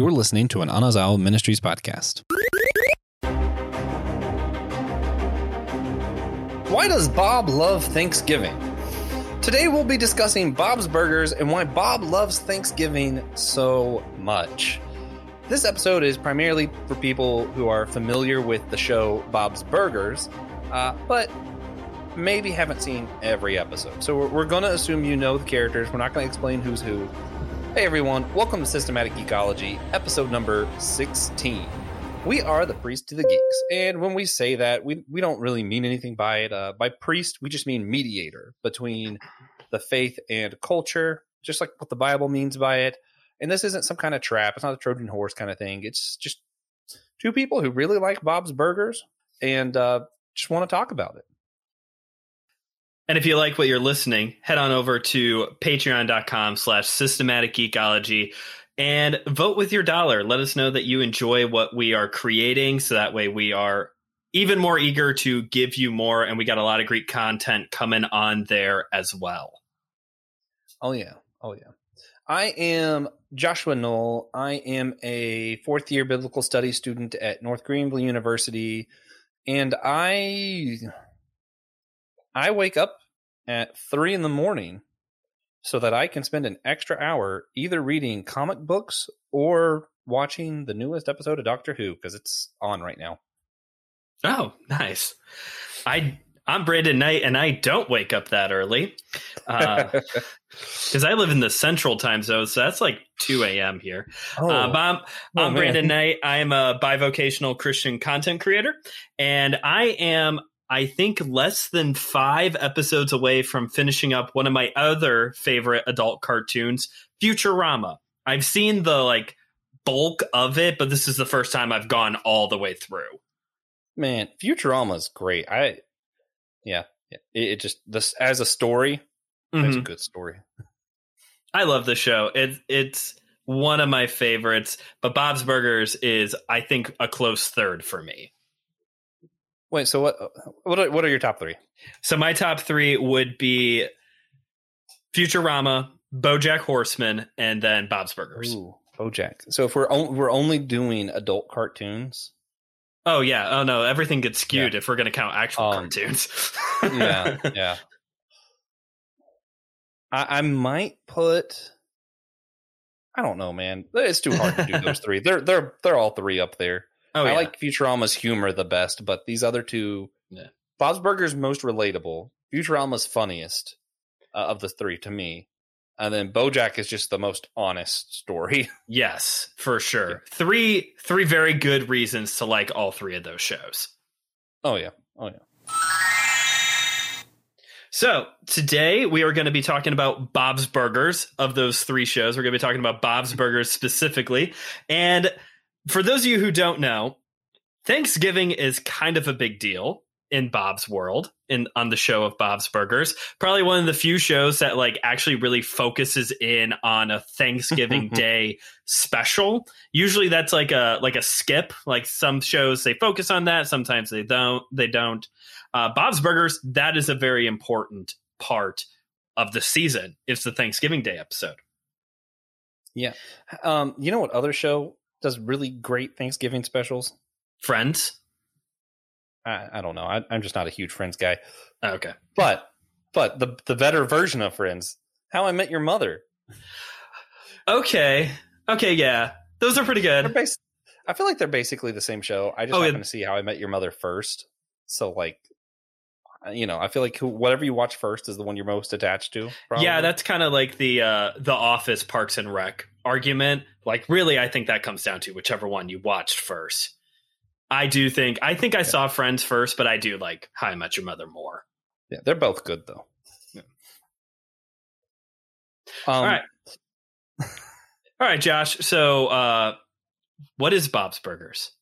You're listening to an Anazao Ministries podcast. Why does Bob love Thanksgiving? Today we'll be discussing Bob's Burgers and why Bob loves Thanksgiving so much. This episode is primarily for people who are familiar with the show Bob's Burgers, uh, but maybe haven't seen every episode. So we're, we're going to assume you know the characters. We're not going to explain who's who. Hey everyone, welcome to Systematic Geekology, episode number 16. We are the priest to the geeks, and when we say that, we we don't really mean anything by it. Uh, by priest, we just mean mediator between the faith and culture, just like what the Bible means by it. And this isn't some kind of trap; it's not a Trojan horse kind of thing. It's just two people who really like Bob's Burgers and uh, just want to talk about it. And if you like what you're listening, head on over to patreon.com slash systematic geekology and vote with your dollar. Let us know that you enjoy what we are creating. So that way we are even more eager to give you more. And we got a lot of great content coming on there as well. Oh, yeah. Oh, yeah. I am Joshua Knoll. I am a fourth year biblical studies student at North Greenville University. And I I wake up at three in the morning so that I can spend an extra hour either reading comic books or watching the newest episode of Doctor Who because it's on right now. Oh, nice. I I'm Brandon Knight, and I don't wake up that early because uh, I live in the Central Time Zone, so that's like 2 a.m. here. Oh, uh, I'm, oh, I'm Brandon Knight. I'm a bivocational Christian content creator, and I am I think less than five episodes away from finishing up one of my other favorite adult cartoons, Futurama. I've seen the like bulk of it, but this is the first time I've gone all the way through. Man, Futurama is great. I, yeah, it, it just this as a story, mm-hmm. it's a good story. I love the show. It it's one of my favorites, but Bob's Burgers is I think a close third for me. Wait, so what? What are, what are your top three? So my top three would be Futurama, BoJack Horseman, and then Bob's Burgers. Ooh, BoJack. So if we're on, we're only doing adult cartoons. Oh yeah. Oh no, everything gets skewed yeah. if we're going to count actual um, cartoons. yeah, yeah. I, I might put. I don't know, man. It's too hard to do those three. They're they're they're all three up there. Oh, I yeah. like Futurama's humor the best, but these other two, yeah. Bob's Burger's most relatable. Futurama's funniest uh, of the three to me, and then BoJack is just the most honest story. yes, for sure. Yeah. Three three very good reasons to like all three of those shows. Oh yeah, oh yeah. So today we are going to be talking about Bob's Burgers of those three shows. We're going to be talking about Bob's Burgers specifically, and for those of you who don't know, Thanksgiving is kind of a big deal in Bob's world in on the show of Bob's Burgers. Probably one of the few shows that like actually really focuses in on a Thanksgiving Day special. Usually that's like a like a skip. Like some shows they focus on that, sometimes they don't. They don't. Uh, Bob's Burgers that is a very important part of the season. It's the Thanksgiving Day episode. Yeah. Um, you know what other show does really great Thanksgiving specials. Friends. I, I don't know. I, am just not a huge Friends guy. Oh, okay, but but the the better version of Friends, How I Met Your Mother. Okay. Okay. Yeah, those are pretty good. Bas- I feel like they're basically the same show. I just oh, happen yeah. to see How I Met Your Mother first. So like you know, I feel like whatever you watch first is the one you're most attached to. Probably. Yeah, that's kind of like the uh the Office Parks and Rec argument. Like, really, I think that comes down to whichever one you watched first. I do think I think I yeah. saw Friends first, but I do like How I Met Your Mother more. Yeah, they're both good though. Yeah. Um, All right. All right, Josh. So, uh, what is Bob's Burgers?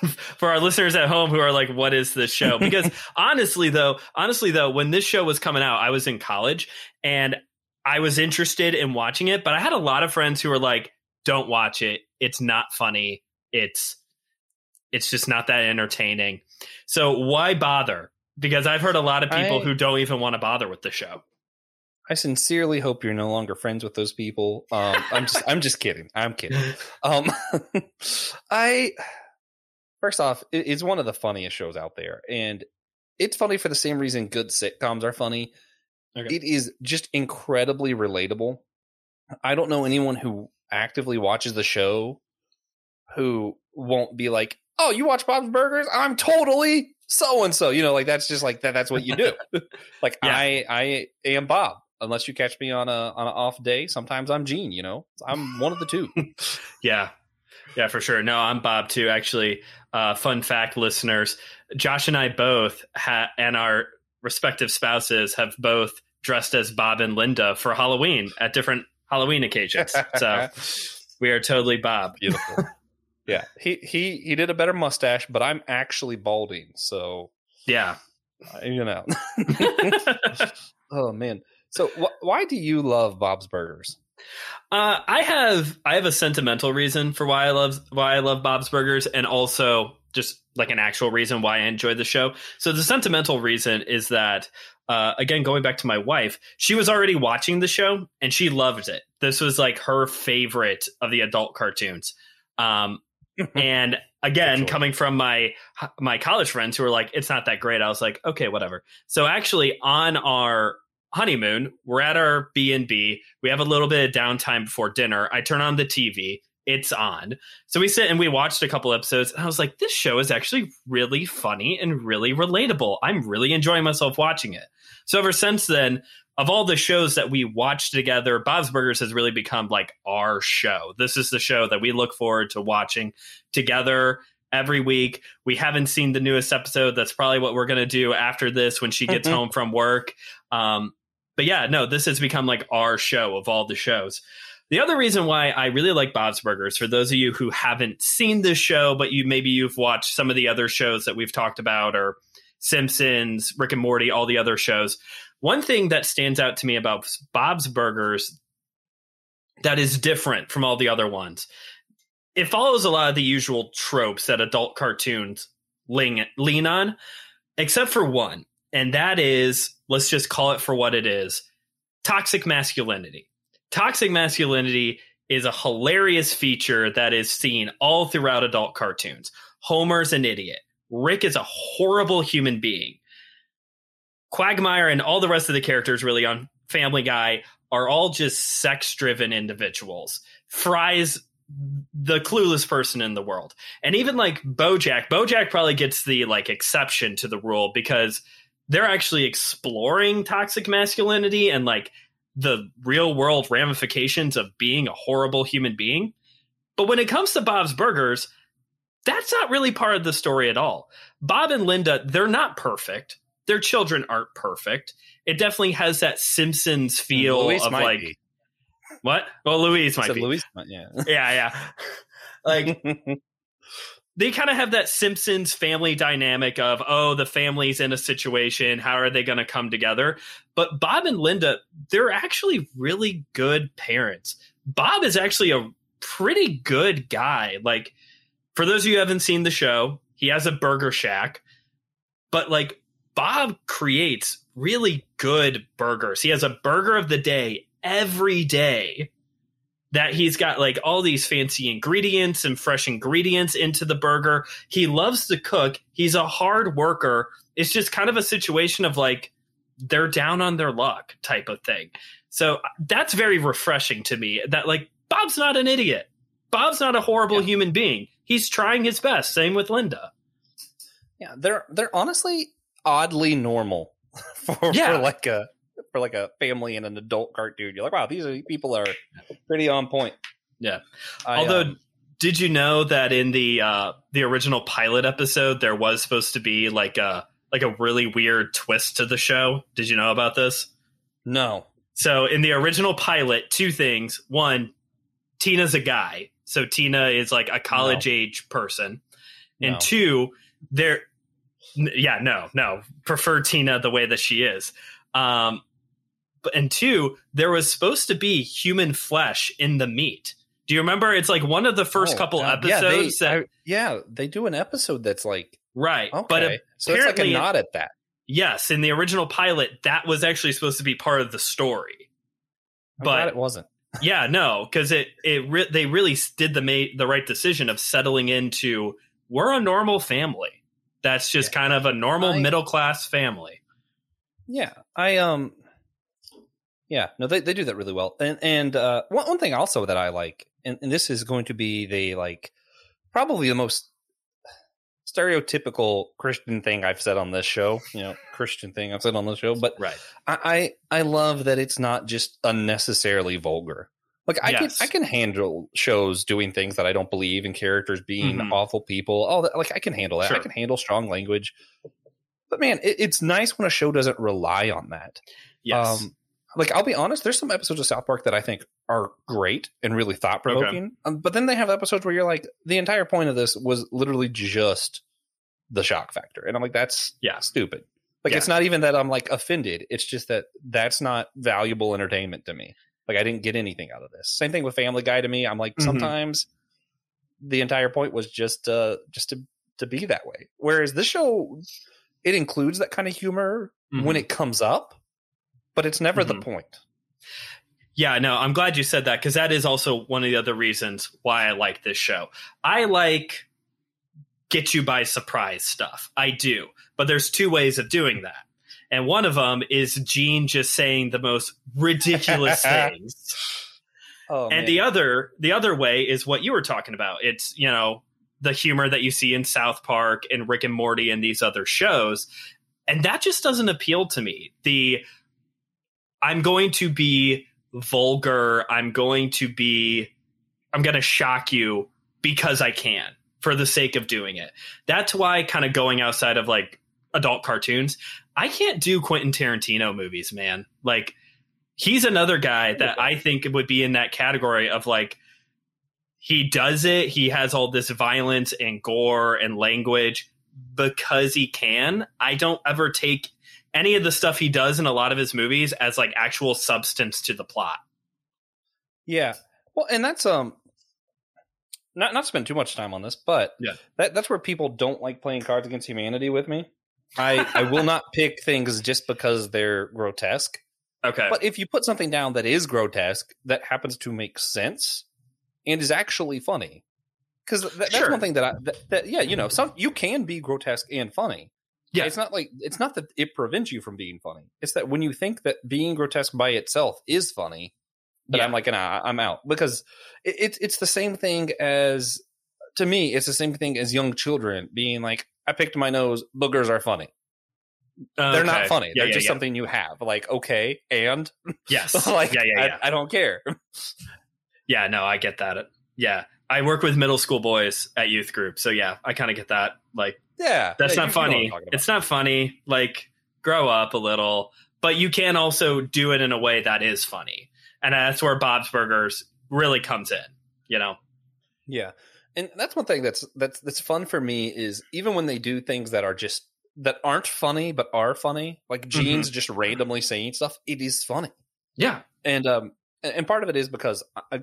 for our listeners at home who are like, what is this show? Because honestly, though, honestly, though, when this show was coming out, I was in college and I was interested in watching it, but I had a lot of friends who were like, don't watch it. It's not funny. It's, it's just not that entertaining. So why bother? Because I've heard a lot of people I, who don't even want to bother with the show. I sincerely hope you're no longer friends with those people. Um, I'm just, I'm just kidding. I'm kidding. Um, I first off, it, it's one of the funniest shows out there, and it's funny for the same reason good sitcoms are funny. Okay. It is just incredibly relatable. I don't know anyone who actively watches the show who won't be like, "Oh, you watch Bob's Burgers? I'm totally so and so." You know, like that's just like that. That's what you do. like Yeah. I, I am Bob. Unless you catch me on a on an off day, sometimes I'm Gene. You know, I'm one of the two. Yeah. Yeah, for sure. No, I'm Bob too. Actually, uh, fun fact, listeners: Josh and I both ha- and our respective spouses have both dressed as Bob and Linda for Halloween at different Halloween occasions. So we are totally Bob. beautiful. yeah, he he he did a better mustache, but I'm actually balding, so Yeah. uh, you know. oh man. So wh- why do you love Bob's Burgers? Uh, I have I have a sentimental reason for why I love why I love Bob's Burgers, and also just like an actual reason why I enjoyed the show. So the sentimental reason is that uh, again, going back to my wife, she was already watching the show and she loved it. This was like her favorite of the adult cartoons. Um, and again, coming from my my college friends who were like, "It's not that great," I was like, "Okay, whatever." So actually, on our honeymoon, we're at our B and B. We have a little bit of downtime before dinner. I turn on the TV. It's on. So we sit and we watched a couple episodes, and I was like, "This show is actually really funny and really relatable. I'm really enjoying myself watching it." So ever since then, of all the shows that we watched together, Bob's Burgers has really become like our show. This is the show that we look forward to watching together every week. We haven't seen the newest episode. That's probably what we're going to do after this when she gets Mhm. home from work. Um, but yeah, no, this has become like our show of all the shows. The other reason why I really like Bob's Burgers, for those of you who haven't seen this show, but you maybe you've watched some of the other shows that we've talked about, or Simpsons, Rick and Morty, all the other shows. One thing that stands out to me about Bob's Burgers that is different from all the other ones, it follows a lot of the usual tropes that adult cartoons lean, lean on, except for one, and that is let's just call it for what it is toxic masculinity. Toxic masculinity is a hilarious feature that is seen all throughout adult cartoons. Homer's an idiot. Rick is a horrible human being. Quagmire and all the rest of the characters, really, on Family Guy, are all just sex driven individuals. Fry's the clueless person in the world. And even like Bojack, Bojack probably gets the like exception to the rule because they're actually exploring toxic masculinity and like the real world ramifications of being a horrible human being. But when it comes to Bob's Burgers, that's not really part of the story at all. Bob and Linda, they're not perfect. Their children aren't perfect. It definitely has that Simpsons mm, feel Louise of like be. what? Well, Louise might be. Louise yeah. Yeah, yeah. like they kind of have that Simpsons family dynamic of, oh, the family's in a situation. How are they going to come together? But Bob and Linda, they're actually really good parents. Bob is actually a pretty good guy. Like, for those of you who haven't seen the show, he has a burger shack, but like, Bob creates really good burgers. He has a burger of the day every day that he's got like all these fancy ingredients and fresh ingredients into the burger. He loves to cook. He's a hard worker. It's just kind of a situation of like they're down on their luck type of thing. So uh, that's very refreshing to me that like Bob's not an idiot. Bob's not a horrible Yeah. human being. He's trying his best. Same with Linda. yeah, they're they're honestly oddly normal for, Yeah. for like a for like a family and an adult cartoon. You're like, wow, these are, people are pretty on point. Yeah. I, Although um, did you know that in the uh the original pilot episode there was supposed to be like a like a really weird twist to the show? Did you know about this? no, So in the original pilot, two things. One, Tina's a guy. So Tina is like a college age person. And No. two, there yeah, no, no. Prefer Tina the way that she is. Um and two, there was supposed to be human flesh in the meat. Do you remember? It's like one of the first Oh, couple God. Yeah, they- episodes that I- yeah, they do an episode that's like right. okay, But so it's like a apparently- nod at that. Yes, in the original pilot, that was actually supposed to be part of the story. I'm But- it wasn't. yeah, no, because it it re- they really did the ma- the right decision of settling into we're a normal family. That's just kind of a normal middle class family. Yeah, I um, yeah, no, they, they do that really well. And and uh, one one thing also that I like, and, and this is going to be the like probably the most stereotypical Christian thing I've said on this show. You know, Christian thing I've said on this show, but Right. I I, I love that it's not just unnecessarily vulgar. Like I Yes. can I can handle shows doing things that I don't believe in characters being Mhm. awful people. All that like I can handle that. I can handle strong language. But man, it, it's nice when a show doesn't rely on that. Yes. Um, like I'll be honest, there's some episodes of South Park that I think are great and really thought provoking. Um, but then they have episodes where you're like, the entire point of this was literally just the shock factor, and I'm like, that's Yeah. stupid. Like Yeah. it's not even that I'm like offended. It's just that that's not valuable entertainment to me. Like I didn't get anything out of this. Same thing with Family Guy to me. I'm like Mhm. sometimes the entire point was just uh just to to be that way. Whereas this show it includes that kind of humor when Mhm. it comes up, but it's never the Mhm. point. Yeah, no, I'm glad you said that because that is also one of the other reasons why I like this show. I like get you by surprise stuff. I do. But there's two ways of doing that. And one of them is Gene just saying the most ridiculous things. Oh, and the other the other way is what you were talking about. It's, you know, the humor that you see in South Park and Rick and Morty and these other shows. And that just doesn't appeal to me. The I'm going to be vulgar, I'm going to be I'm going to shock you because I can for the sake of doing it. That's why kind of going outside of like adult cartoons, I can't do Quentin Tarantino movies, man. Like he's another guy that I think would be in that category of like he does it, he has all this violence and gore and language because he can. I don't ever take any of the stuff he does in a lot of his movies as like actual substance to the plot. Yeah. Well, and that's um not not spend too much time on this, but Yeah. that that's where people don't like playing Cards Against Humanity with me. I I will not pick things just because they're grotesque. Okay. But if you put something down that is grotesque that happens to make sense and is actually funny, because th- that's Sure. one thing that I that, that yeah you know some you can be grotesque and funny. Yeah. it's not like it's not that it prevents you from being funny. It's that when you think that being grotesque by itself is funny, that Yeah. I'm like, nah, I'm out because it, it's it's the same thing as to me. It's the same thing as young children being like, I picked my nose. Boogers are funny. They're not funny. Yeah, They're yeah, just something you have. Like, okay, and Yes. like, yeah, yeah, yeah. I, I don't care. Yeah, no, I get that. Yeah. I work with middle school boys at youth group. So yeah, I kind of get that. Like Yeah, that's yeah, not you- you know what I'm funny. it's not funny. Like grow up a little, but you can also do it in a way that is funny. And that's where Bob's Burgers really comes in, you know. Yeah, and that's one thing that's that's that's fun for me is even when they do things that are just that aren't funny but are funny, like Mm-hmm. Just randomly saying stuff. It is funny, Yeah. and um, and part of it is because I,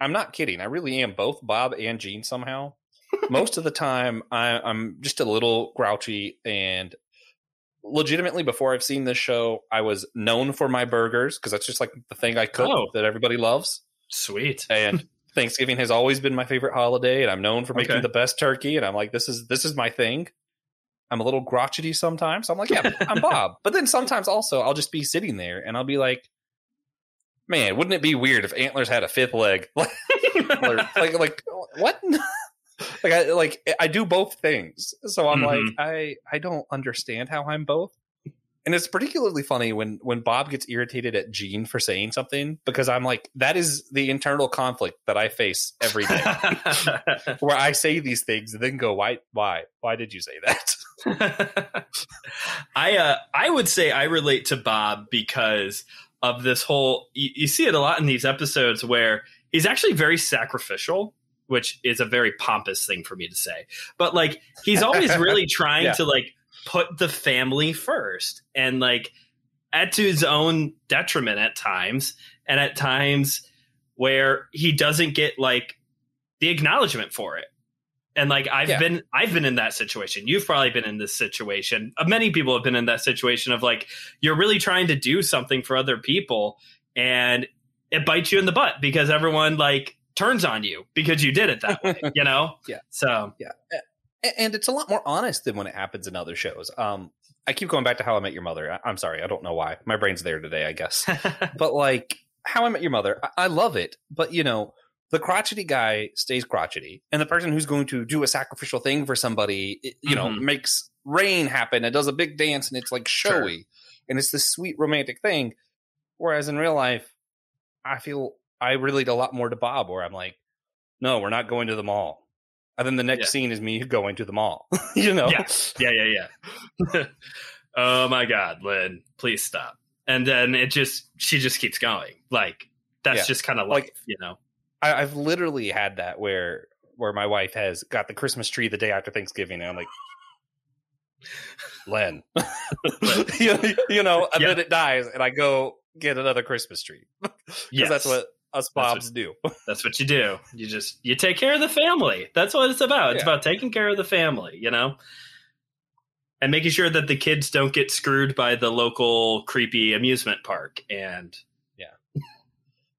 I'm not kidding. I really am both Bob and Gene somehow. Most of the time, I, I'm just a little grouchy and. Legitimately, before I've seen this show, I was known for my burgers because that's just like the thing I cook Oh. that everybody loves. Sweet. and Thanksgiving has always been my favorite holiday, and I'm known for making Okay. the best turkey. And I'm like, this is this is my thing. I'm a little crotchety sometimes. I'm like, yeah, I'm Bob. But then sometimes also I'll just be sitting there and I'll be like, man, wouldn't it be weird if antlers had a fifth leg? Like, like, like what? like I like I do both things. So I'm like, Mhm. I I don't understand how I'm both. And it's particularly funny when when Bob gets irritated at Gene for saying something because I'm like, that is the internal conflict that I face every day. where I say these things and then go, why, why, why did you say that? I uh, I would say I relate to Bob because of this whole. You, you see it a lot in these episodes where he's actually very sacrificial, which is a very pompous thing for me to say. But like he's always really trying Yeah. to like put the family first, and like at to his own detriment at times, and at times where he doesn't get like the acknowledgement for it. And like I've Yeah. been I've been in that situation. You've probably been in this situation. Uh, Many people have been in that situation of like you're really trying to do something for other people and it bites you in the butt because everyone like turns on you because you did it that way, you know? Yeah. So yeah. and it's a lot more honest than when it happens in other shows. Um, I keep going back to How I Met Your Mother. I- I'm sorry, I don't know why. My brain's there today, I guess. but like How I Met Your Mother, I, I love it. But you know, the crotchety guy stays crotchety, and the person who's going to do a sacrificial thing for somebody, it- you know, Mhm. makes rain happen and does a big dance, and it's like Sure. showy, and it's this sweet romantic thing. Whereas in real life, I feel I relate a lot more to Bob, where I'm like, no, we're not going to the mall. And then the next Yeah. scene is me going to the mall. you know, Yeah. yeah, yeah, yeah. oh my god, Lynn, please stop. And then it just she just keeps going. Like that's Yeah. just kind of like, you know. I, I've literally had that where where my wife has got the Christmas tree the day after Thanksgiving, and I'm like, Len, you, you know, and Yeah. then it dies, and I go get another Christmas tree because Yes. that's what us That's what- Bobs do. That's what you do. You just you take care of the family. That's what it's about. It's Yeah. about taking care of the family, you know? And making sure that the kids don't get screwed by the local creepy amusement park and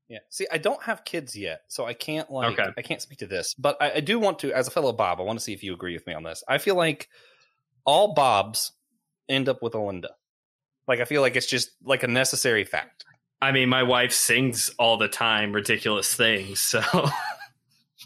Yeah. See, I don't have kids yet, so I can't like Okay. I can't speak to this. But I, I do want to, as a fellow Bob, I want to see if you agree with me on this. I feel like all Bobs end up with a Linda. Like I feel like it's just like a necessary fact. I mean, my wife sings all the time ridiculous things, so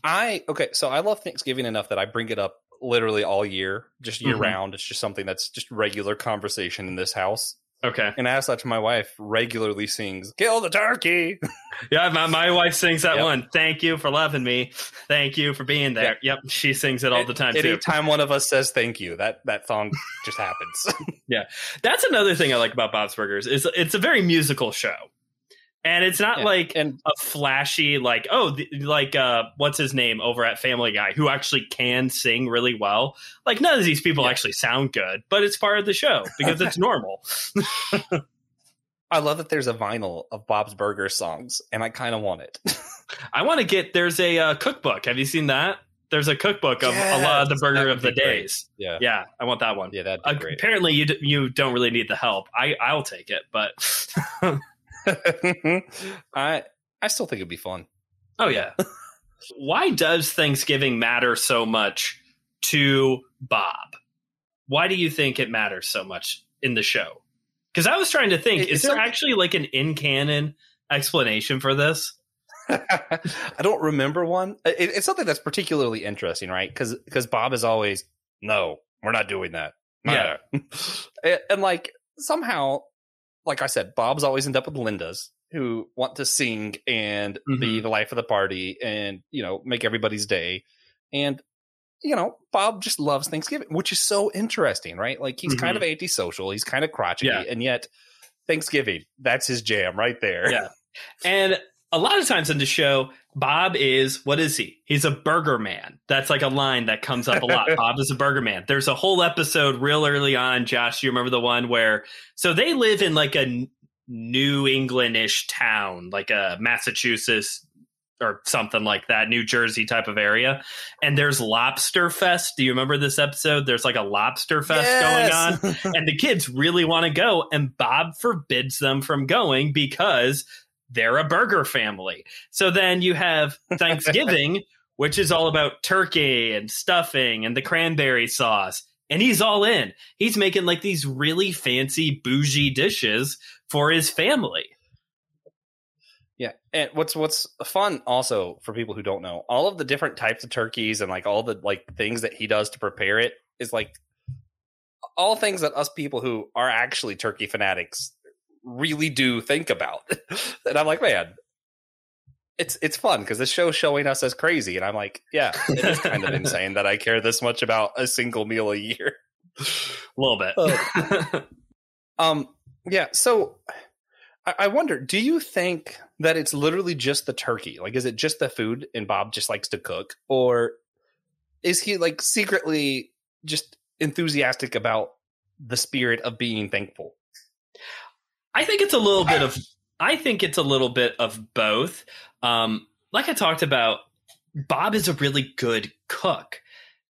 I okay, so I love Thanksgiving enough that I bring it up literally all year, just year Mhm. round. It's just something that's just regular conversation in this house. Okay. And as such, my wife regularly sings "Kill the turkey." Yeah, my, my wife sings that Yep. one. Thank you for loving me. Thank you for being there. Yep, she sings it all the time too. Anytime one of us says "thank you," that that song just happens. Yeah. That's another thing I like about Bob's Burgers is it's a very musical show, and it's not Yeah. like and a flashy like oh the, like uh what's his name over at Family Guy who actually can sing really well. Like none of these people Yeah. actually sound good, but it's part of the show because it's normal. I love that there's a vinyl of Bob's Burger songs, and I kind of want it. I want to get there's a uh, cookbook. Have you seen that? There's a cookbook of a lot of the burger of the great. days. yeah, Yeah, I want that one. yeah, that'd Uh, apparently, you d- you don't really need the help. I I'll take it, but I I still think it'd be fun. oh yeah. Why does Thanksgiving matter so much to Bob? Why do you think it matters so much in the show? Because I was trying to think, is there actually like an in canon explanation for this? I don't remember one. It, it's something that's particularly interesting, right? Because because Bob is always no, we're not doing that. Yeah. and, and, like somehow, like I said, Bob's always end up with Lindas who want to sing and be Mhm. the life of the party and you know make everybody's day. And you know, Bob just loves Thanksgiving, which is so interesting, right? Like he's kind of antisocial, he's kind of crotchety, Mm-hmm. Yeah. and yet Thanksgiving, that's his jam right there. Yeah. And a lot of times in the show, Bob is what is he? He's a burger man. That's like a line that comes up a lot. Bob is a burger man. There's a whole episode real early on, Josh. You remember the one where so they live in like a New England-ish town, like a Massachusetts or something like that, New Jersey type of area. And there's Lobster Fest. Do you remember this episode? There's like a Lobster Fest going on and the kids really want to go and bob forbids them from going because they're a burger family. So then you have thanksgiving which is all about turkey and stuffing and the cranberry sauce. And he's all in. He's making like these really fancy bougie dishes for his family. Yeah, and what's what's fun also for people who don't know, all of the different types of turkeys and like all the like things that he does to prepare it is like all things that us people who are actually turkey fanatics really do think about. and I'm like, man, it's it's fun because the show's showing us as crazy, and I'm like, yeah, it is kind of insane that I care this much about a single meal a year. a little bit Um, yeah. So I, I wonder, do you think that it's literally just the turkey? Like, is it just the food and Bob just likes to cook? Or is he like secretly just enthusiastic about the spirit of being thankful? I think it's a little bit of I think it's a little bit of both. Um, like I talked about, Bob is a really good cook.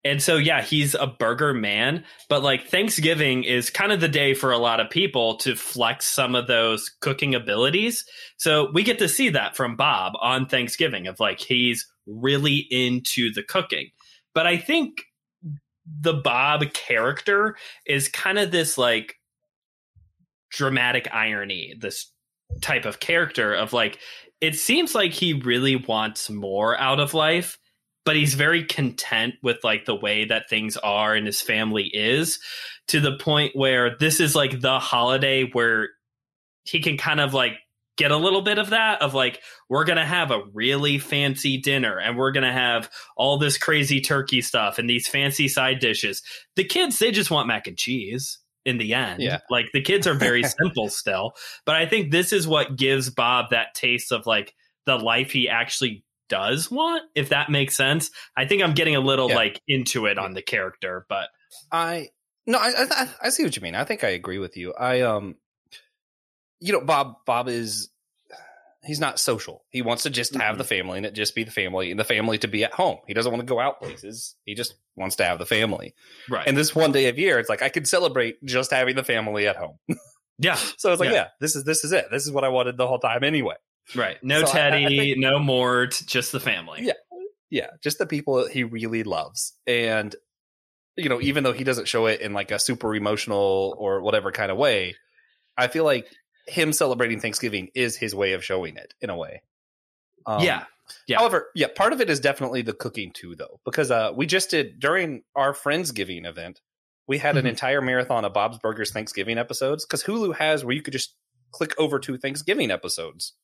And so, yeah, he's a burger man, but like Thanksgiving is kind of the day for a lot of people to flex some of those cooking abilities. So we get to see that from Bob on Thanksgiving of like he's really into the cooking. But I think the Bob character is kind of this like dramatic irony, this type of character of like, it seems like he really wants more out of life but he's very content with like the way that things are and his family is to the point where this is like the holiday where he can kind of like get a little bit of that of like we're gonna have a really fancy dinner and we're gonna have all this crazy turkey stuff and these fancy side dishes. The kids they just want mac and cheese in the end Yeah. like the kids are very simple still but i think this is what gives bob that taste of like the life he actually does want if that makes sense i think i'm getting a little Yeah. like into it on the character but I no, I, I I see what you mean. I think I agree with you. I um, you know, Bob Bob is he's not social. He wants to just have the family and it just be the family and the family to be at home. He doesn't want to go out places. He just wants to have the family. right And this one day of year, it's like I could celebrate just having the family at home. yeah So it's like, Yeah. yeah, this is this is it. This is what I wanted the whole time anyway. right no So I- I- I teddy think- no mort just the family Yeah. Yeah, just the people he really loves. And you know, even though he doesn't show it in like a super emotional or whatever kind of way, I feel like him celebrating Thanksgiving is his way of showing it in a way. Um, yeah Yeah. However, yeah, part of it is definitely the cooking too, though, because uh, we just did during our Friendsgiving event, we had an Mhm. entire marathon of Bob's Burgers Thanksgiving episodes because Hulu has where you could just click over to Thanksgiving episodes.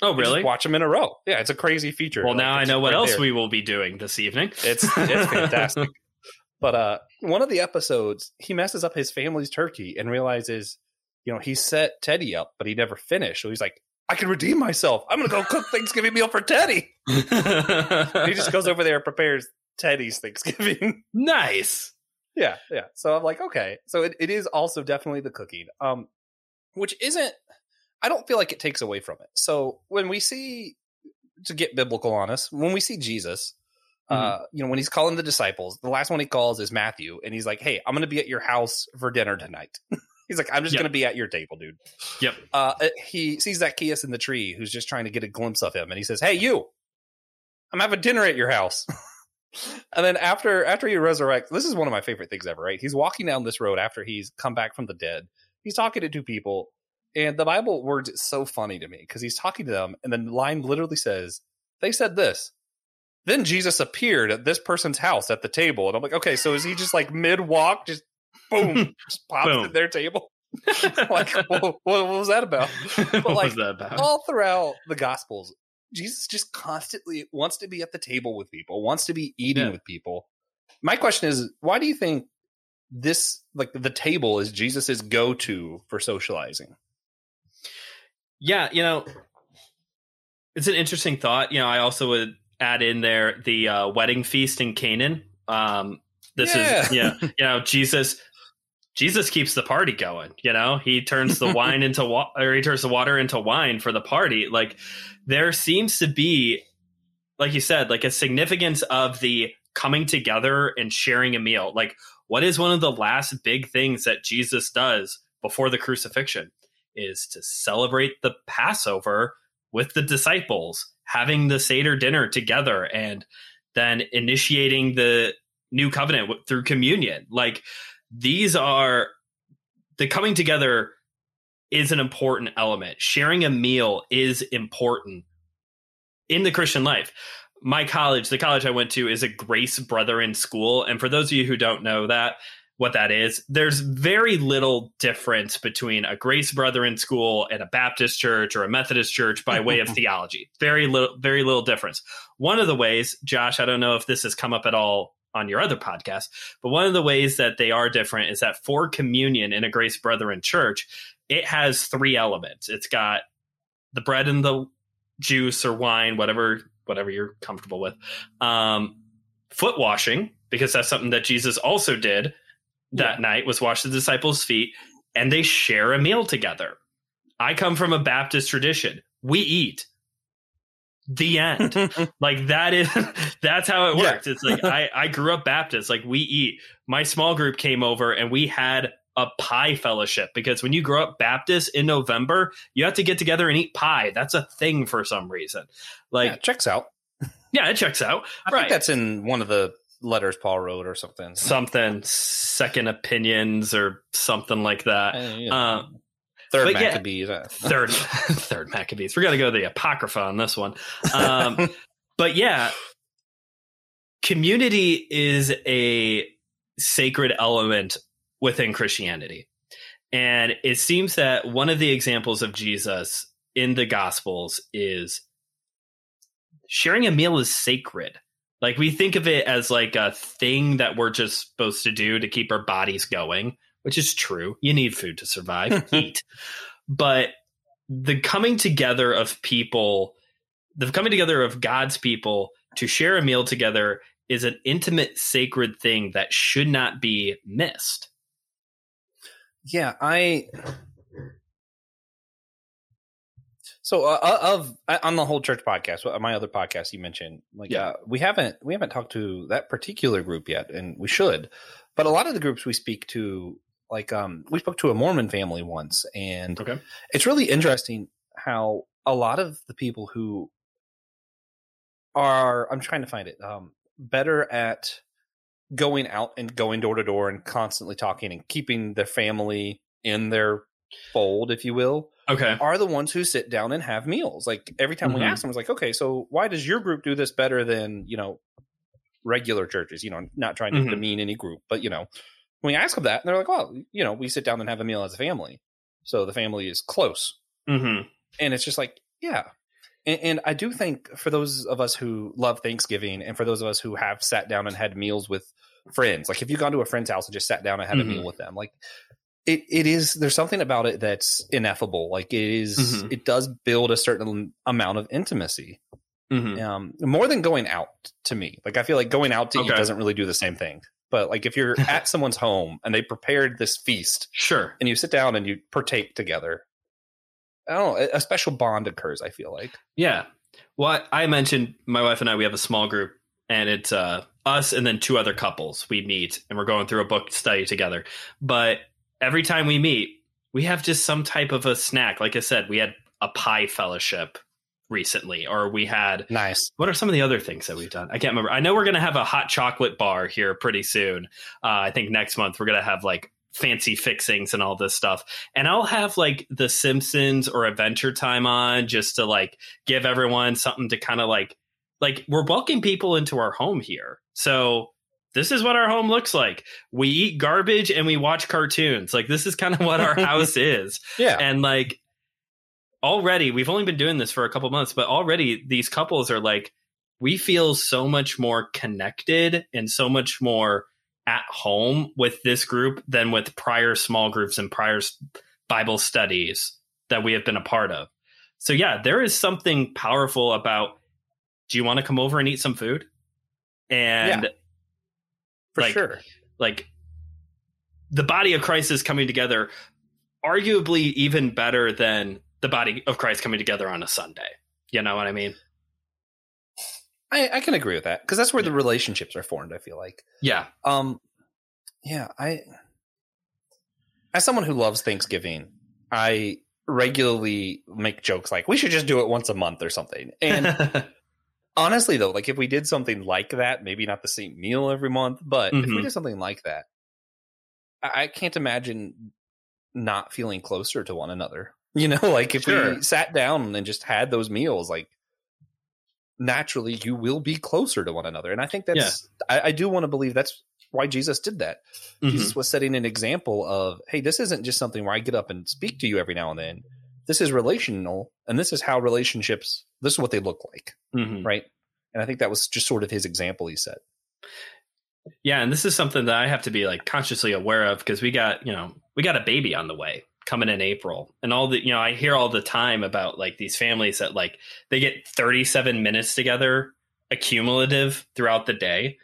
oh really watch them in a row. Yeah, it's a crazy feature. well Like, now i know what else there. we will be doing this evening It's it's fantastic. But uh one of the episodes, he messes up his family's turkey and realizes, you know, he set Teddy up, but he never finished. So he's like, I can redeem myself. I'm gonna go cook Thanksgiving meal for Teddy. he just goes over there and prepares Teddy's Thanksgiving. nice yeah, yeah. So I'm like, okay. So it, it is also definitely the cooking. Um which isn't I don't feel like it takes away from it. So when we see to get biblical on us, when we see Jesus, uh, you know, when he's calling the disciples, the last one he calls is Matthew, and he's like, Hey, I'm gonna be at your house for dinner tonight. he's like, I'm just Yep. gonna be at your table, dude. Yep. Uh he sees Zacchaeus in the tree who's just trying to get a glimpse of him, and he says, Hey, you, I'm having dinner at your house. and then after after he resurrects, this is one of my favorite things ever, right? He's walking down this road after he's come back from the dead. He's talking to two people, and the Bible words is so funny to me because he's talking to them, and the line literally says, They said this. Then Jesus appeared at this person's house at the table. And I'm like, okay, so is he just like mid walk, just boom, just pops Boom. at their table? like, what, what was that about? what like, was that about all throughout the gospels jesus just constantly wants to be at the table with people wants to be eating Yeah. with people my question is why do you think this like the table is jesus's go-to for socializing Yeah, you know, it's an interesting thought. You know, I also would add in there the uh, wedding feast in Canaan. Um, this Yeah. is, yeah, you know, Jesus. Jesus keeps the party going. You know, he turns the wine into wa- or he turns the water into wine for the party. Like there seems to be, like you said, like a significance of the coming together and sharing a meal. Like, what is one of the last big things that Jesus does before the crucifixion? Is to celebrate the Passover with the disciples, having the Seder dinner together, and then initiating the new covenant through communion. Like, these are the coming together is an important element. Sharing a meal is important in the Christian life. My college, the college I went to, is a Grace Brethren school. And for those of you who don't know that, what that is, there's very little difference between a Grace Brethren school and a Baptist church or a Methodist church by way of theology. Very little, very little difference. One of the ways, Josh, I don't know if this has come up at all on your other podcast, but one of the ways that they are different is that for communion in a Grace Brethren church, it has three elements. It's got the bread and the juice or wine, whatever whatever you're comfortable with. Um, foot washing because that's something that Jesus also did that night was wash the disciples' feet, and they share a meal together. I come from a Baptist tradition. We eat. The end. like that is that's how it Yeah. works. It's like I I grew up Baptist. Like we eat. My small group came over and we had a pie fellowship because when you grow up Baptist in November, you have to get together and eat pie. That's a thing for some reason. yeah, Like checks out. yeah, it checks out. I right. think that's in one of the letters Paul wrote or something. something second opinions or something like that. Uh, know, Uh, Third but. Maccabees. uh, third third Maccabees. We're gonna go to the Apocrypha on this one. Um, but yeah, community is a sacred element within Christianity. And it seems that one of the examples of Jesus in the Gospels is sharing a meal is sacred. Like we think of it as like a thing that we're just supposed to do to keep our bodies going, which is true. You need food to survive, eat. But the coming together of people, the coming together of God's people to share a meal together is an intimate, sacred thing that should not be missed. yeah, I. So uh, uh, of on the whole church podcast, uh, my other podcast you mentioned, like Yeah. uh, we haven't we haven't talked to that particular group yet, and we should. But a lot of the groups we speak to, like um, we spoke to a Mormon family once, and Okay. it's really interesting how a lot of the people who are I'm trying to find it um, better at going out and going door to door and constantly talking and keeping their family in their fold, if you will, Okay. are the ones who sit down and have meals. Like every time we Mhm. ask them, it's like, okay, so why does your group do this better than you know regular churches? You know, not trying to Mhm. demean any group, but you know, when we ask them that, they're like, well, you know, we sit down and have a meal as a family, so the family is close Mm-hmm. and it's just like yeah and, and i do think for those of us who love thanksgiving and for those of us who have sat down and had meals with friends like if you've gone to a friend's house and just sat down and had a Mhm. meal with them like it, it is there's something about it that's ineffable like it is- Mhm. it does build a certain amount of intimacy Mm-hmm. um more than going out to me like i feel like going out to eat doesn't really do the same thing but like if you're at someone's home and they prepared this feast Sure. and you sit down and you partake together i don't know a- special bond occurs i feel like Yeah. Well, I I mentioned my wife and I, we have a small group and it's uh, us and then two other couples. We meet and we're going through a book study together. But every time we meet, we have just some type of a snack. Like I said, we had a pie fellowship recently, or we had nice what are some of the other things that we've done? I can't remember. I know we're going to have a hot chocolate bar here pretty soon. Uh, I think next month we're going to have like fancy fixings and all this stuff. And I'll have like The Simpsons or Adventure Time on just to like give everyone something to kind of like like we're welcoming people into our home here. So this is what our home looks like. We eat garbage and we watch cartoons. Like this is kind of what our house is yeah and like already we've only been doing this for a couple months but already these couples are like we feel so much more connected and so much more at home with this group than with prior small groups and prior bible studies that we have been a part of. So yeah there is something powerful about do you want to come over and eat some food? And for like, sure. like the body of Christ is coming together, arguably even better than the body of Christ coming together on a Sunday. You know what I mean? I, I can agree with that because that's where the relationships are formed i feel like Yeah. um yeah i as someone who loves thanksgiving i regularly make jokes like we should just do it once a month or something and honestly though like if we did something like that maybe not the same meal every month but if we Mhm. did something like that I, I can't imagine not feeling closer to one another you know like if Sure. we sat down and just had those meals like naturally you will be closer to one another and i think that's I, I do want to believe that's why jesus did that Mhm. jesus was setting an example of hey this isn't just something where i get up and speak to you every now and then this is relational and this is how relationships this is what they look like Mhm. right? And I think that was just sort of his example he set. Yeah, and this is something that I have to be like consciously aware of because we got, you know, we got a baby on the way coming in April. And all the, you know, I hear all the time about like these families that like they get 37 minutes together accumulative throughout the day.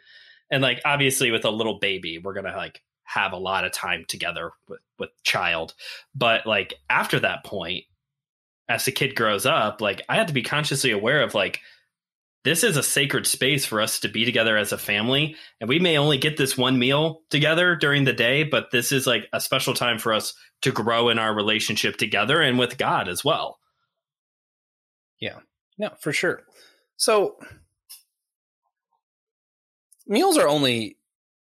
And like obviously with a little baby, we're going to like have a lot of time together with with child. But like after that point, as the kid grows up, like I had to be consciously aware of like this is a sacred space for us to be together as a family. And we may only get this one meal together during the day but this is like a special time for us to grow in our relationship together and with god as well. Yeah. Yeah for sure. So meals are only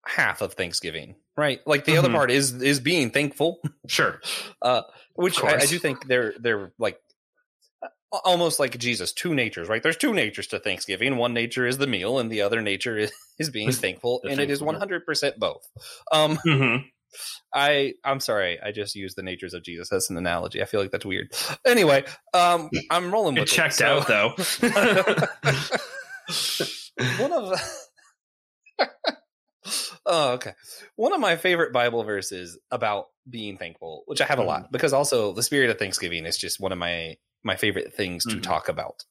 half of thanksgiving right? Like the mm-hmm. other part is is being thankful. Sure. Uh which I, I do think they're they're like almost like Jesus, two natures, right? There's two natures to Thanksgiving. One nature is the meal, and the other nature is, is being thankful, and it is 100 percent both. Um, mm-hmm. I I'm sorry, I just used the natures of Jesus as an analogy. I feel like that's weird. Anyway, um, I'm rolling with it. Checked it, so. out though. One of oh, okay. One of my favorite Bible verses about being thankful, which I have a lot, mm. because also the spirit of Thanksgiving is just one of my my favorite things to mm-hmm. talk about.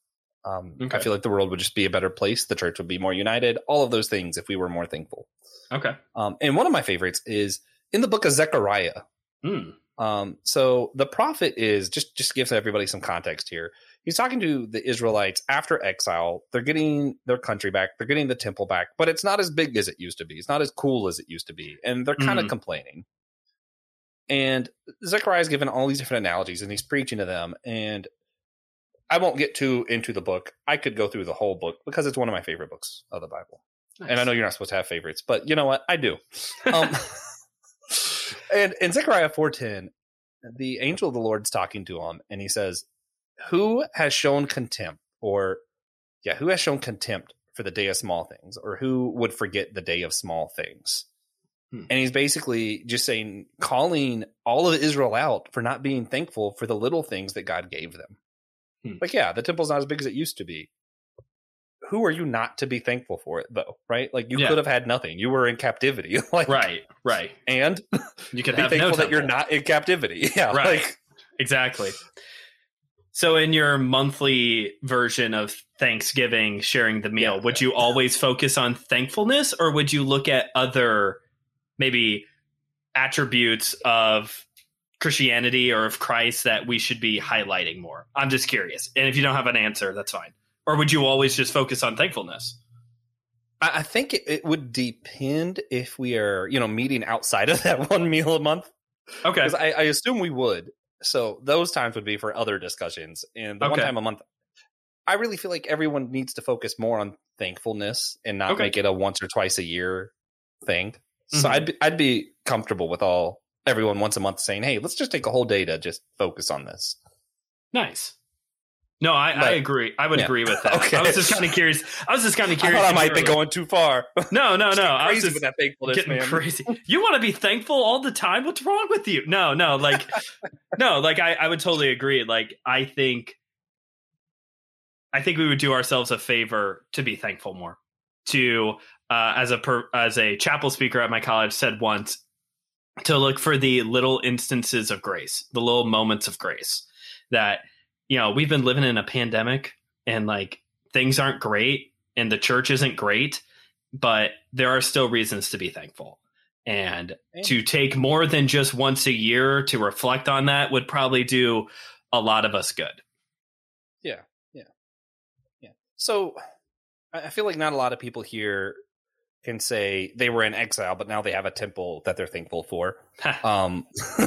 Um, okay. I feel like the world would just be a better place. The church would be more united. All of those things if we were more thankful. Okay. Um, and one of my favorites is in the book of Zechariah. Mm. Um, so the prophet is just just gives everybody some context here. He's talking to the Israelites after exile. They're getting their country back. They're getting the temple back, but it's not as big as it used to be. It's not as cool as it used to be, and they're kind of mm. complaining. And Zechariah is given all these different analogies, and he's preaching to them. And I won't get too into the book. I could go through the whole book because it's one of my favorite books of the Bible. Nice. And I know you're not supposed to have favorites, but you know what? I do. Um, and in Zechariah 4:10, the angel of the Lord's talking to him, and he says, "Who has shown contempt, or yeah, who has shown contempt for the day of small things, or who would forget the day of small things?" Hmm. And he's basically just saying, calling all of Israel out for not being thankful for the little things that God gave them. Hmm. Like, yeah, the temple's not as big as it used to be. Who are you not to be thankful for it though? Right? Like you yeah. could have had nothing. You were in captivity. like, right, right. And you can be thankful no that you're not in captivity. Yeah, right. Like, exactly. So, in your monthly version of Thanksgiving, sharing the meal, yeah, would yeah. you always focus on thankfulness, or would you look at other maybe attributes of Christianity or of Christ that we should be highlighting more? I'm just curious. And if you don't have an answer, that's fine. Or would you always just focus on thankfulness? I think it, it would depend if we are, you know, meeting outside of that one meal a month. Okay. Because I, I, assume we would. So those times would be for other discussions. And the okay. one time a month, I really feel like everyone needs to focus more on thankfulness and not okay. make it a once or twice a year thing. So mm-hmm. I'd be, I'd be comfortable with all everyone once a month saying, "Hey, let's just take a whole day to just focus on this." Nice. No, I, but, I agree. I would yeah. agree with that. okay. I was just kind of curious. I was just kind of curious. I, I might be going too far. No, no, no. I was just with that thankfulness, getting man. crazy. You want to be thankful all the time? What's wrong with you? No, no. Like, no. Like, I, I would totally agree. Like, I think, I think we would do ourselves a favor to be thankful more. To uh, as a per, as a chapel speaker at my college said once, to look for the little instances of grace, the little moments of grace that, you know, we've been living in a pandemic and like things aren't great and the church isn't great, but there are still reasons to be thankful. And to take more than just once a year to reflect on that would probably do a lot of us good. Yeah. Yeah. Yeah. So I feel like not a lot of people here can say they were in exile, but now they have a temple that they're thankful for. um,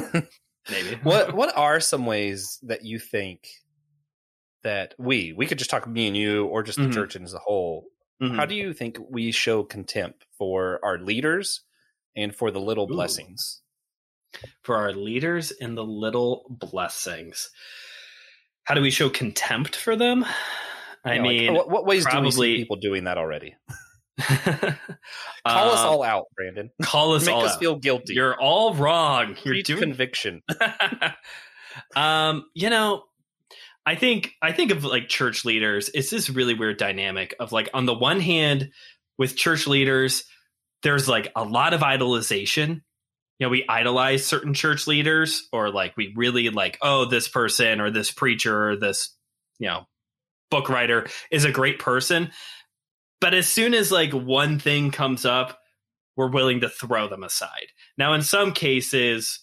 Maybe. what What are some ways that you think that we we could just talk me and you, or just the mm-hmm. church as a whole? Mm-hmm. How do you think we show contempt for our leaders and for the little Ooh. blessings? For our leaders and the little blessings. How do we show contempt for them? I know, mean, like, what, what, ways probably, do we see people doing that already? call uh, us all out, Brandon. Call us all out. Make all us out. feel guilty. You're all wrong. You're doing conviction. um, you know, I think I think of like church leaders. It's this really weird dynamic of like on the one hand, with church leaders, there's like a lot of idolization. You know, we idolize certain church leaders, or like we really like, oh, this person or this preacher or this, you know, book writer is a great person but as soon as like one thing comes up, we're willing to throw them aside. Now, in some cases,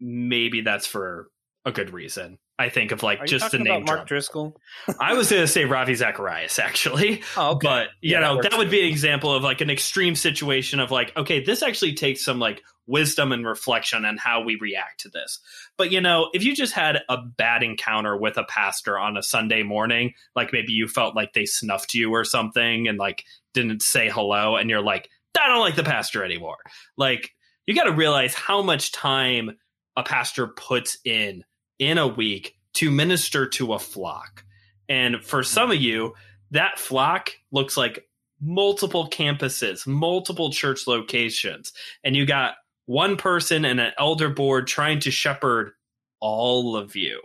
maybe that's for a good reason. I think of like Are just the name Mark. Driscoll? I was going to say Ravi Zacharias actually, Oh, okay. but you Yeah, know works that would be an example of like an extreme situation of like okay, this actually takes some like wisdom and reflection on how we react to this. But you know, if you just had a bad encounter with a pastor on a Sunday morning, like maybe you felt like they snuffed you or something and like didn't say hello and you're like, I don't like the pastor anymore. Like you got to realize how much time a pastor puts in in a week to minister to a flock. And for some of you, that flock looks like multiple campuses, multiple church locations, and you got one person and an elder board trying to shepherd all of you.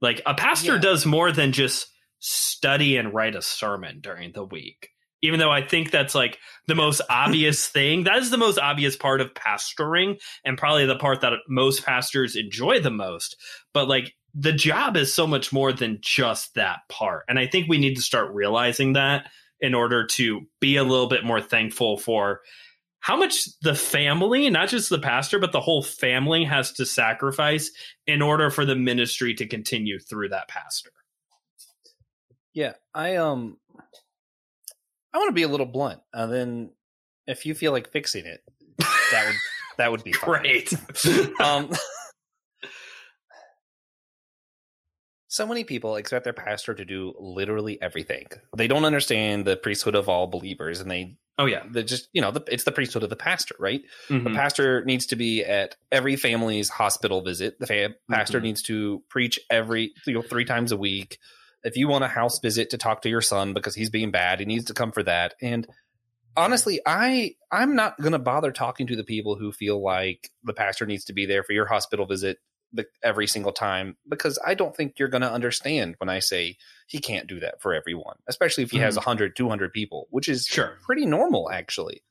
Like a pastor Yeah. does more than just study and write a sermon during the week. Even though I think that's like the most obvious thing, that is the most obvious part of pastoring and probably the part that most pastors enjoy the most. But like the job is so much more than just that part. And I think we need to start realizing that in order to be a little bit more thankful for how much the family, not just the pastor, but the whole family has to sacrifice in order for the ministry to continue through that pastor. Yeah, I um, I want to be a little blunt. And then, if you feel like fixing it, that would that would be fine. Great. Um, so many people expect their pastor to do literally everything. They don't understand the priesthood of all believers, and they oh yeah. they just you know the, it's the priesthood of the pastor, right? The Mhm. pastor needs to be at every family's hospital visit. The fa- pastor Mhm. needs to preach every you know three times a week. If you want a house visit to talk to your son because he's being bad, he needs to come for that. And honestly, I I'm not going to bother talking to the people who feel like the pastor needs to be there for your hospital visit the, every single time because I don't think you're going to understand when I say he can't do that for everyone, especially if he has 100, 200 people, which is Sure. pretty normal actually.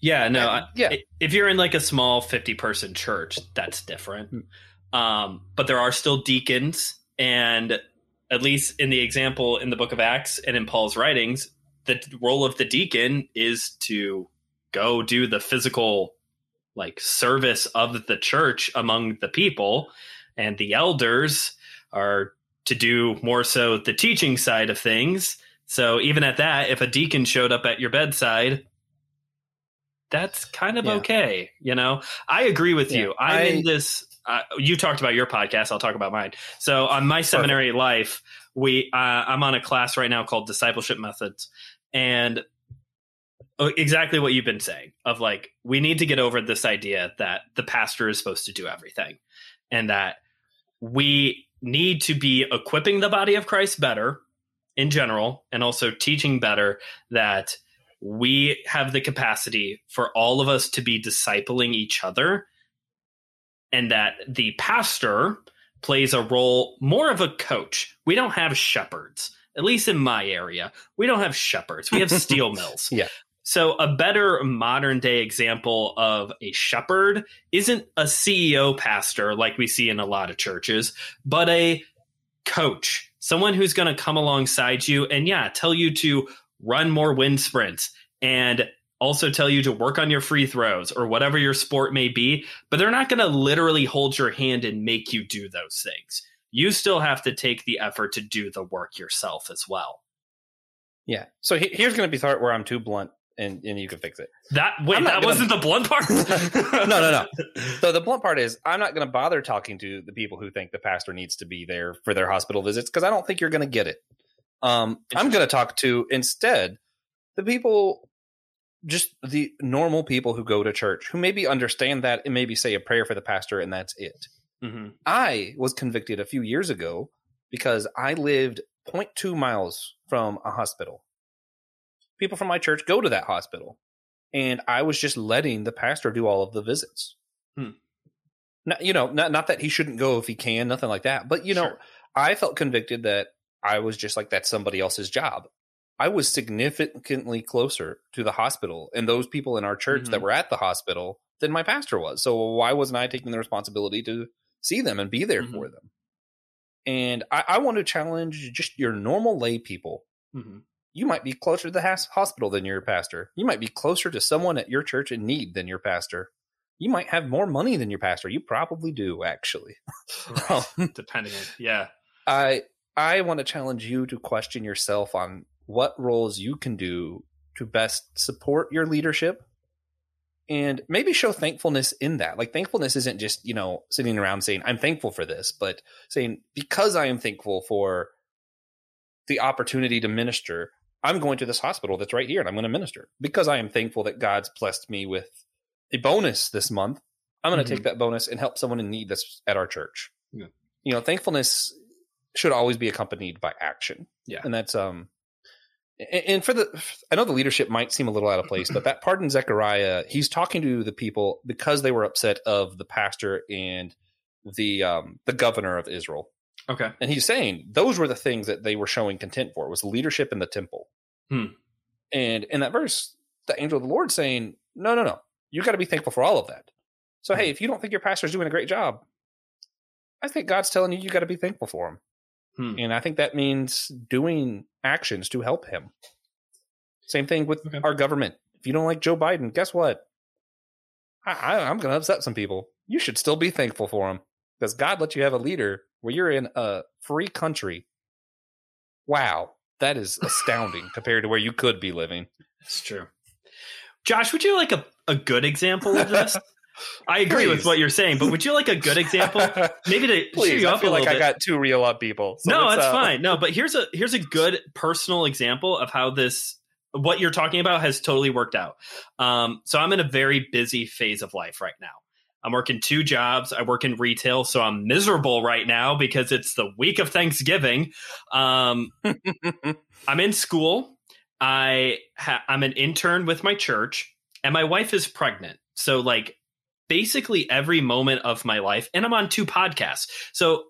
Yeah, no, I, yeah. if you're in like a small 50 person church that's different Hmm. um, but there are still deacons and at least in the example in the book of acts and in paul's writings the role of the deacon is to go do the physical like service of the church among the people and the elders are to do more so the teaching side of things so even at that if a deacon showed up at your bedside that's kind of Yeah. okay. You know, I agree with Yeah, you. I'm I- in this. Uh, you talked about your podcast. I'll talk about mine. So on my seminary life, we uh, I'm on a class right now called Discipleship Methods, and uh, exactly what you've been saying of like we need to get over this idea that the pastor is supposed to do everything, and that we need to be equipping the body of Christ better in general, and also teaching better that we have the capacity for all of us to be discipling each other and that the pastor plays a role more of a coach. We don't have shepherds, at least in my area. We don't have shepherds. We have steel mills. Yeah. So a better modern day example of a shepherd isn't a CEO pastor like we see in a lot of churches, but a coach, someone who's going to come alongside you and yeah, tell you to run more wind sprints and also tell you to work on your free throws or whatever your sport may be, but they're not going to literally hold your hand and make you do those things. You still have to take the effort to do the work yourself as well. Yeah. So he- here's going to be the part where I'm too blunt, and and you can fix it. That wait, that gonna- wasn't the blunt part. No, no, no. So the blunt part is, I'm not going to bother talking to the people who think the pastor needs to be there for their hospital visits because I don't think you're going to get it. Um, I'm going to talk to instead the people, just the normal people who go to church who maybe understand that and maybe say a prayer for the pastor and that's it. Mhm. I was convicted a few years ago because I lived 0.2 miles from a hospital. People from my church go to that hospital, and I was just letting the pastor do all of the visits. Hmm. Not, you know, not not that he shouldn't go if he can, nothing like that. But you know, Sure. I felt convicted that I was just like that's somebody else's job. I was significantly closer to the hospital and those people in our church that Mhm. were at the hospital than my pastor was. So why wasn't I taking the responsibility to see them and be there Mhm. for them? And I, I want to challenge just your normal lay people. Mhm. You might be closer to the has- hospital than your pastor. You might be closer to someone at your church in need than your pastor. you might have more money than your pastor. You probably do, actually. Right. Depending on, yeah. I I want to challenge you to question yourself on what roles you can do to best support your leadership and maybe show thankfulness in that. Like thankfulness isn't just, you know, sitting around saying I'm thankful for this, but saying because I am thankful for the opportunity to minister, I'm going to this hospital that's right here and I'm going to minister. Because I am thankful that God's blessed me with a bonus this month, I'm going to Mhm. take that bonus and help someone in need that's at our church. Yeah. You know, thankfulness should always be accompanied by action. Yeah. And that's um and for the I know the leadership might seem a little out of place, but that part in Zechariah, he's talking to the people because they were upset of the pastor and the um the governor of Israel. Okay. And he's saying those were the things that they were showing content for was leadership in the temple. Hmm. And in that verse, the angel of the Lord saying, No, no, no. You got to be thankful for all of that. So hey, if you don't think your pastor's doing a great job, I think God's telling you you got to be thankful for him. Hmm. And I think that means doing actions to help him. Same thing with Okay. our government. If you don't like Joe Biden, guess what? I, I, I'm going to upset some people. You should still be thankful for him because God let you have a leader where you're in a free country. Wow, that is astounding compared to where you could be living. It's true. Josh, would you like a, a good example of this? I agree with what you're saying, but would you like a good example? Maybe to cheer Please, you I up a feel little like I got two real up people. So no, that's uh, fine. No, but here's a here's a good personal example of how this what you're talking about has totally worked out. Um, so I'm in a very busy phase of life right now. I'm working two jobs. I work in retail, so I'm miserable right now because it's the week of Thanksgiving. Um, I'm in school. I ha- I'm an intern with my church, and my wife is pregnant. So like basically every moment of my life, and I'm on two podcasts. So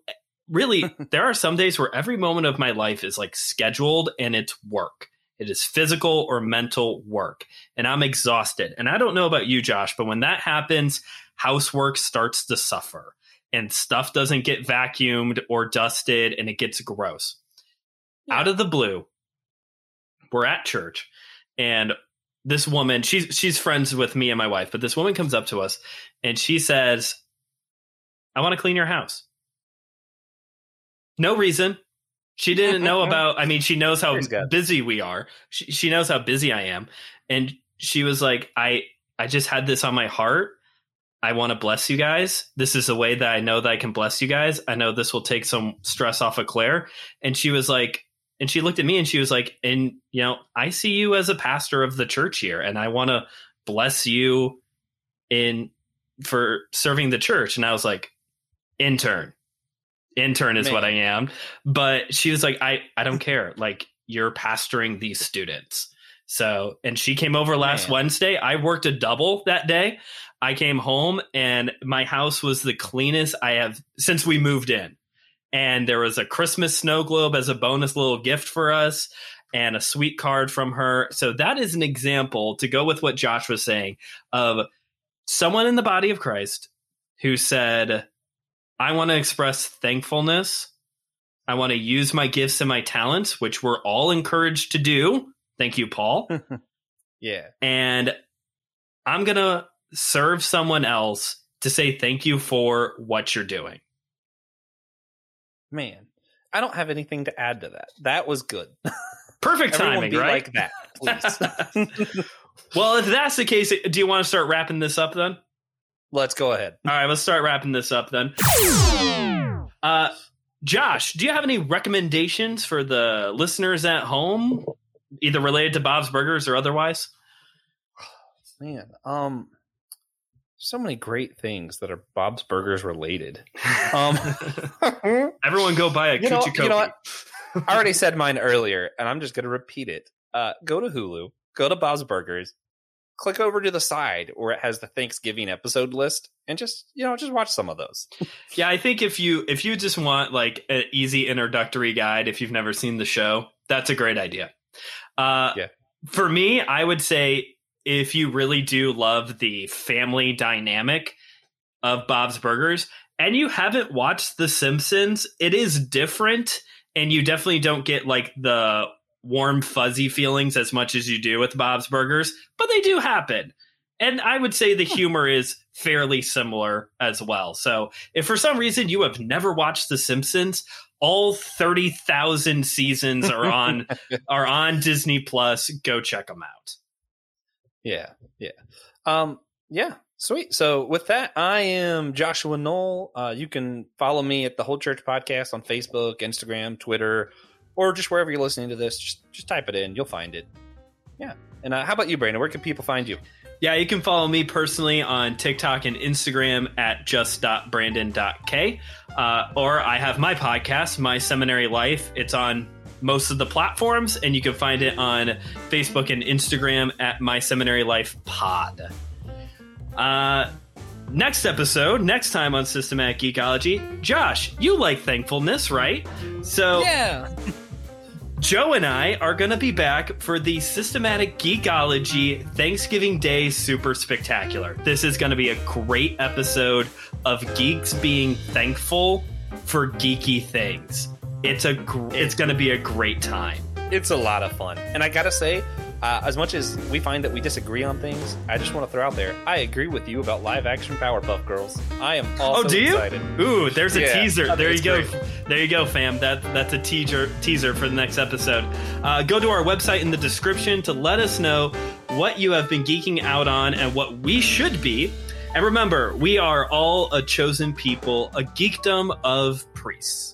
really, there are some days where every moment of my life is like scheduled and it's work. It is physical or mental work, and I'm exhausted. And I don't know about you, Josh, but when that happens, housework starts to suffer, and stuff doesn't get vacuumed or dusted, and it gets gross. Out of the blue, we're at church, and this woman, she's she's friends with me and my wife, but this woman comes up to us and she says, "I want to clean your house." No reason. She didn't know about. I mean, she knows how busy we are. She, she knows how busy I am, and she was like, "I I just had this on my heart. I want to bless you guys. This is a way that I know that I can bless you guys. I know this will take some stress off of Claire." And she was like, and she looked at me and she was like, "And you know, I see you as a pastor of the church here, and I want to bless you in for serving the church." And I was like, "Intern." intern is Man. what I am. But she was like, I, I don't care. Like you're pastoring these students. So, and she came over last Man. Wednesday. I worked a double that day. I came home and my house was the cleanest I have since we moved in. And there was a Christmas snow globe as a bonus little gift for us and a sweet card from her. So that is an example to go with what Josh was saying of someone in the body of Christ who said, I want to express thankfulness. I want to use my gifts and my talents, which we're all encouraged to do. Thank you, Paul. Yeah. and I'm going to serve someone else to say thank you for what you're doing. Man, I don't have anything to add to that. That was good. Perfect Everyone timing, be right? like that, please. well, if that's the case, do you want to start wrapping this up then? Let's go ahead. All right, let's start wrapping this up then. Uh, Josh, do you have any recommendations for the listeners at home, either related to Bob's Burgers or otherwise? Man, um so many great things that are Bob's Burgers related. Um Everyone go buy a You know- you know what? I already said mine earlier, and I'm just going to repeat it. Uh, go to Hulu, go to Bob's Burgers, click over to the side where it has the Thanksgiving episode list, and just you know just watch some of those. Yeah, I think if you if you just want like an easy introductory guide, if you've never seen the show, that's a great idea. Uh, Yeah. For me, I would say if you really do love the family dynamic of Bob's Burgers and you haven't watched The Simpsons, it is different, and you definitely don't get like the warm fuzzy feelings as much as you do with Bob's Burgers, but they do happen. and I would say the humor is fairly similar as well. So, if for some reason you have never watched The Simpsons, all 30,000 seasons are on are on Disney Plus. Go check them out. Yeah. Yeah. Um yeah, sweet. So with that, I am Joshua Knoll. Uh, you can follow me at the Whole Church Podcast on Facebook, Instagram, Twitter, or just wherever you're listening to this. Just just type it in, you'll find it. Yeah. And uh, how about you, Brandon? Where can people find you? Yeah, you can follow me personally on TikTok and Instagram at just.brandon.k. Uh, or I have my podcast, My Seminary Life. It's on most of the platforms, and you can find it on Facebook and Instagram at My Seminary Life Pod. Uh, next episode, next time on Systematic Geekology, Josh, you like thankfulness, right? So Yeah. Joe and I are going to be back for the Systematic Geekology Thanksgiving Day Super Spectacular. This is going to be a great episode of geeks being thankful for geeky things. It's a gr- it's going to be a great time. It's a lot of fun. And I gotta say, uh, as much as we find that we disagree on things, I just want to throw out there, I agree with you about live action Powerpuff Girls. I am also oh, do you? excited. Ooh, there's a Yeah, teaser. There you it's go. great. There you go, fam. That that's a teaser teaser for the next episode. Uh, go to our website in the description to let us know what you have been geeking out on and what we should be. And remember, we are all a chosen people, a geekdom of priests.